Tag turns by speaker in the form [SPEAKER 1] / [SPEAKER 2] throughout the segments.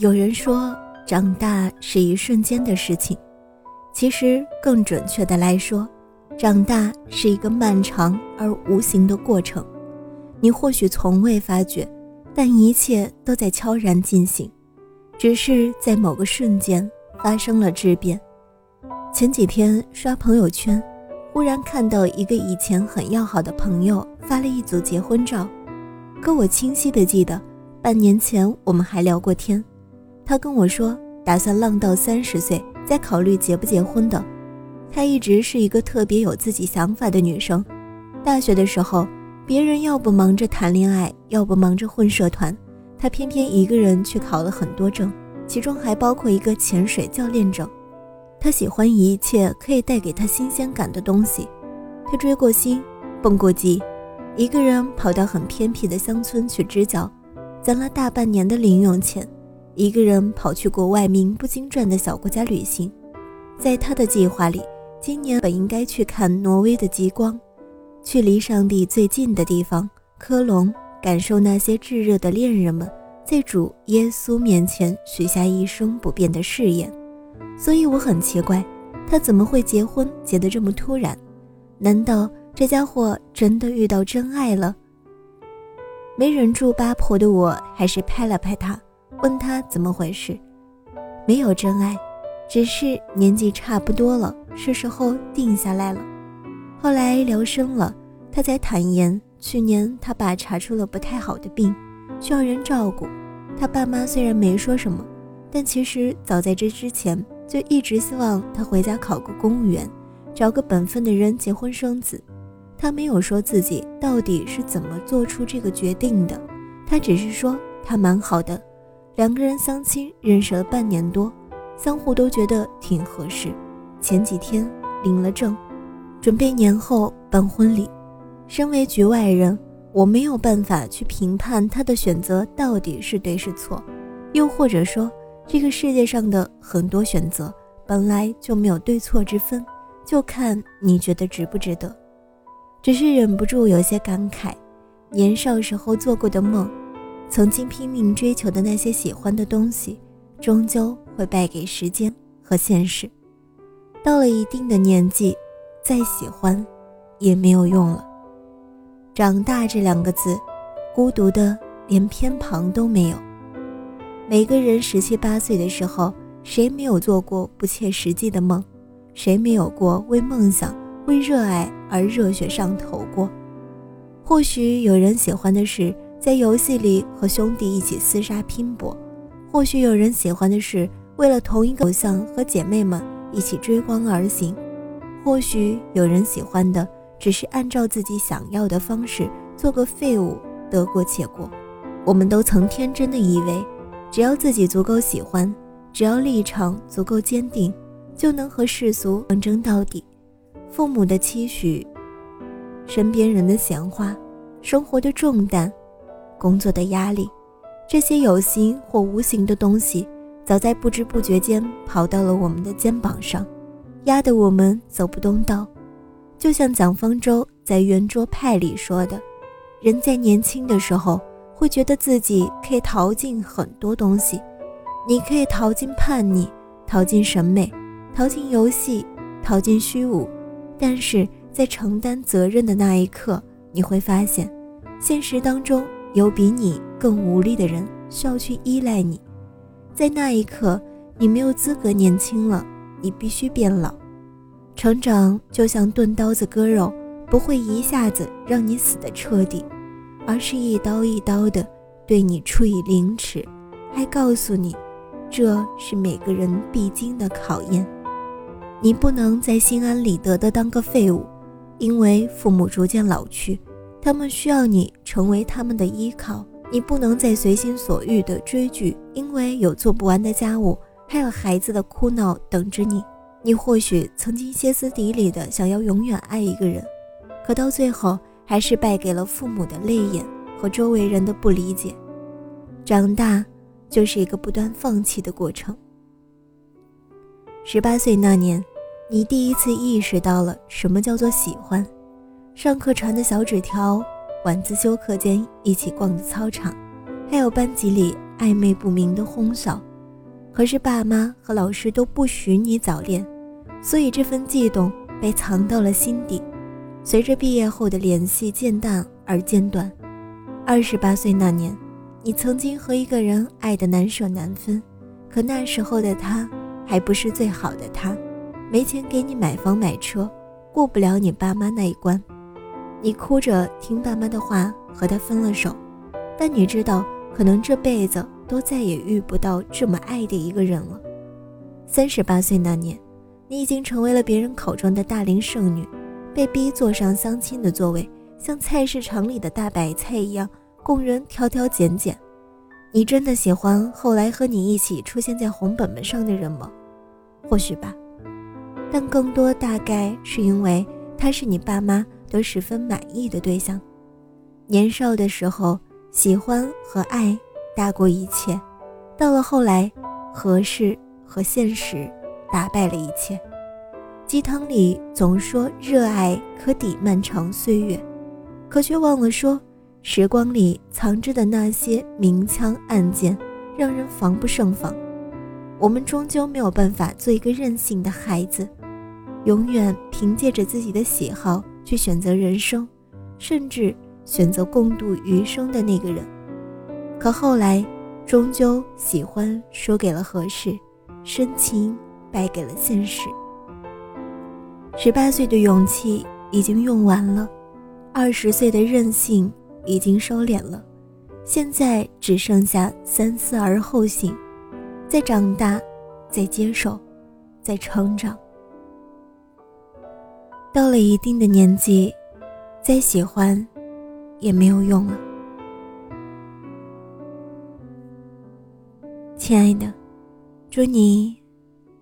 [SPEAKER 1] 有人说，长大是一瞬间的事情。其实，更准确的来说，长大是一个漫长而无形的过程。你或许从未发觉，但一切都在悄然进行，只是在某个瞬间发生了质变。前几天刷朋友圈，忽然看到一个以前很要好的朋友发了一组结婚照，可我清晰的记得，半年前我们还聊过天。他跟我说，打算浪到三十岁再考虑结不结婚的。她一直是一个特别有自己想法的女生。大学的时候，别人要不忙着谈恋爱，要不忙着混社团，她偏偏一个人去考了很多证，其中还包括一个潜水教练证。她喜欢一切可以带给她新鲜感的东西。她追过星，蹦过极，一个人跑到很偏僻的乡村去支教，攒了大半年的零用钱。一个人跑去国外名不经传的小国家旅行，在他的计划里，今年本应该去看挪威的极光，去离上帝最近的地方科隆，感受那些炙热的恋人们在主耶稣面前许下一生不变的誓言。所以我很奇怪，他怎么会结婚结得这么突然？难道这家伙真的遇到真爱了？没忍住八婆的我，还是拍了拍他。问他怎么回事，没有真爱，只是年纪差不多了，是时候定下来了。后来聊深了，他才坦言，去年他爸查出了不太好的病，需要人照顾。他爸妈虽然没说什么，但其实早在这之前就一直希望他回家考个公务员，找个本分的人结婚生子。他没有说自己到底是怎么做出这个决定的，他只是说他蛮好的。两个人相亲认识了半年多，相互都觉得挺合适。前几天领了证，准备年后办婚礼。身为局外人，我没有办法去评判他的选择到底是对是错，又或者说，这个世界上的很多选择本来就没有对错之分，就看你觉得值不值得。只是忍不住有些感慨，年少时候做过的梦。曾经拼命追求的那些喜欢的东西，终究会败给时间和现实。到了一定的年纪，再喜欢，也没有用了。长大这两个字，孤独的连偏旁都没有。每个人十七八岁的时候，谁没有做过不切实际的梦？谁没有过为梦想、为热爱而热血上头过？或许有人喜欢的是。在游戏里和兄弟一起厮杀拼搏，或许有人喜欢的是为了同一个偶像和姐妹们一起追光而行，或许有人喜欢的只是按照自己想要的方式做个废物，得过且过。我们都曾天真的以为，只要自己足够喜欢，只要立场足够坚定，就能和世俗抗争到底。父母的期许，身边人的闲话，生活的重担。工作的压力，这些有形或无形的东西，早在不知不觉间跑到了我们的肩膀上，压得我们走不动道。就像蒋方舟在圆桌派里说的：“人在年轻的时候，会觉得自己可以逃进很多东西，你可以逃进叛逆，逃进审美，逃进游戏，逃进虚无。但是在承担责任的那一刻，你会发现，现实当中。”有比你更无力的人需要去依赖你，在那一刻，你没有资格年轻了，你必须变老。成长就像钝刀子割肉，不会一下子让你死得彻底，而是一刀一刀的对你处以凌迟，还告诉你，这是每个人必经的考验。你不能再心安理得的当个废物，因为父母逐渐老去，他们需要你成为他们的依靠。你不能再随心所欲地追剧，因为有做不完的家务，还有孩子的哭闹等着你。你或许曾经歇斯底里地想要永远爱一个人，可到最后还是败给了父母的泪眼和周围人的不理解。长大就是一个不断放弃的过程。十八岁那年，你第一次意识到了什么叫做喜欢。上课传的小纸条，晚自修课间一起逛的操场，还有班级里暧昧不明的哄笑。可是爸妈和老师都不许你早恋，所以这份悸动被藏到了心底。随着毕业后的联系渐淡而间断。二十八岁那年，你曾经和一个人爱得难舍难分，可那时候的他。还不是最好的他，没钱给你买房买车，过不了你爸妈那一关。你哭着听爸妈的话，和他分了手。但你知道，可能这辈子都再也遇不到这么爱的一个人了。三十八岁那年，你已经成为了别人口中的大龄剩女，被逼坐上相亲的座位，像菜市场里的大白菜一样，供人挑挑拣拣。你真的喜欢后来和你一起出现在红本本上的人吗？或许吧，但更多大概是因为他是你爸妈都十分满意的对象。年少的时候，喜欢和爱大过一切；到了后来，合适和现实打败了一切。鸡汤里总说热爱可抵漫长岁月，可却忘了说，时光里藏着的那些明枪暗箭，让人防不胜防。我们终究没有办法做一个任性的孩子，永远凭借着自己的喜好去选择人生，甚至选择共度余生的那个人。可后来，终究喜欢输给了合适，深情败给了现实。十八岁的勇气已经用完了，二十岁的任性已经收敛了，现在只剩下三思而后行。在长大，在接受，在成长。到了一定的年纪，再喜欢也没有用了。亲爱的，祝你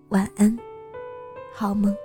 [SPEAKER 1] 晚安，好梦。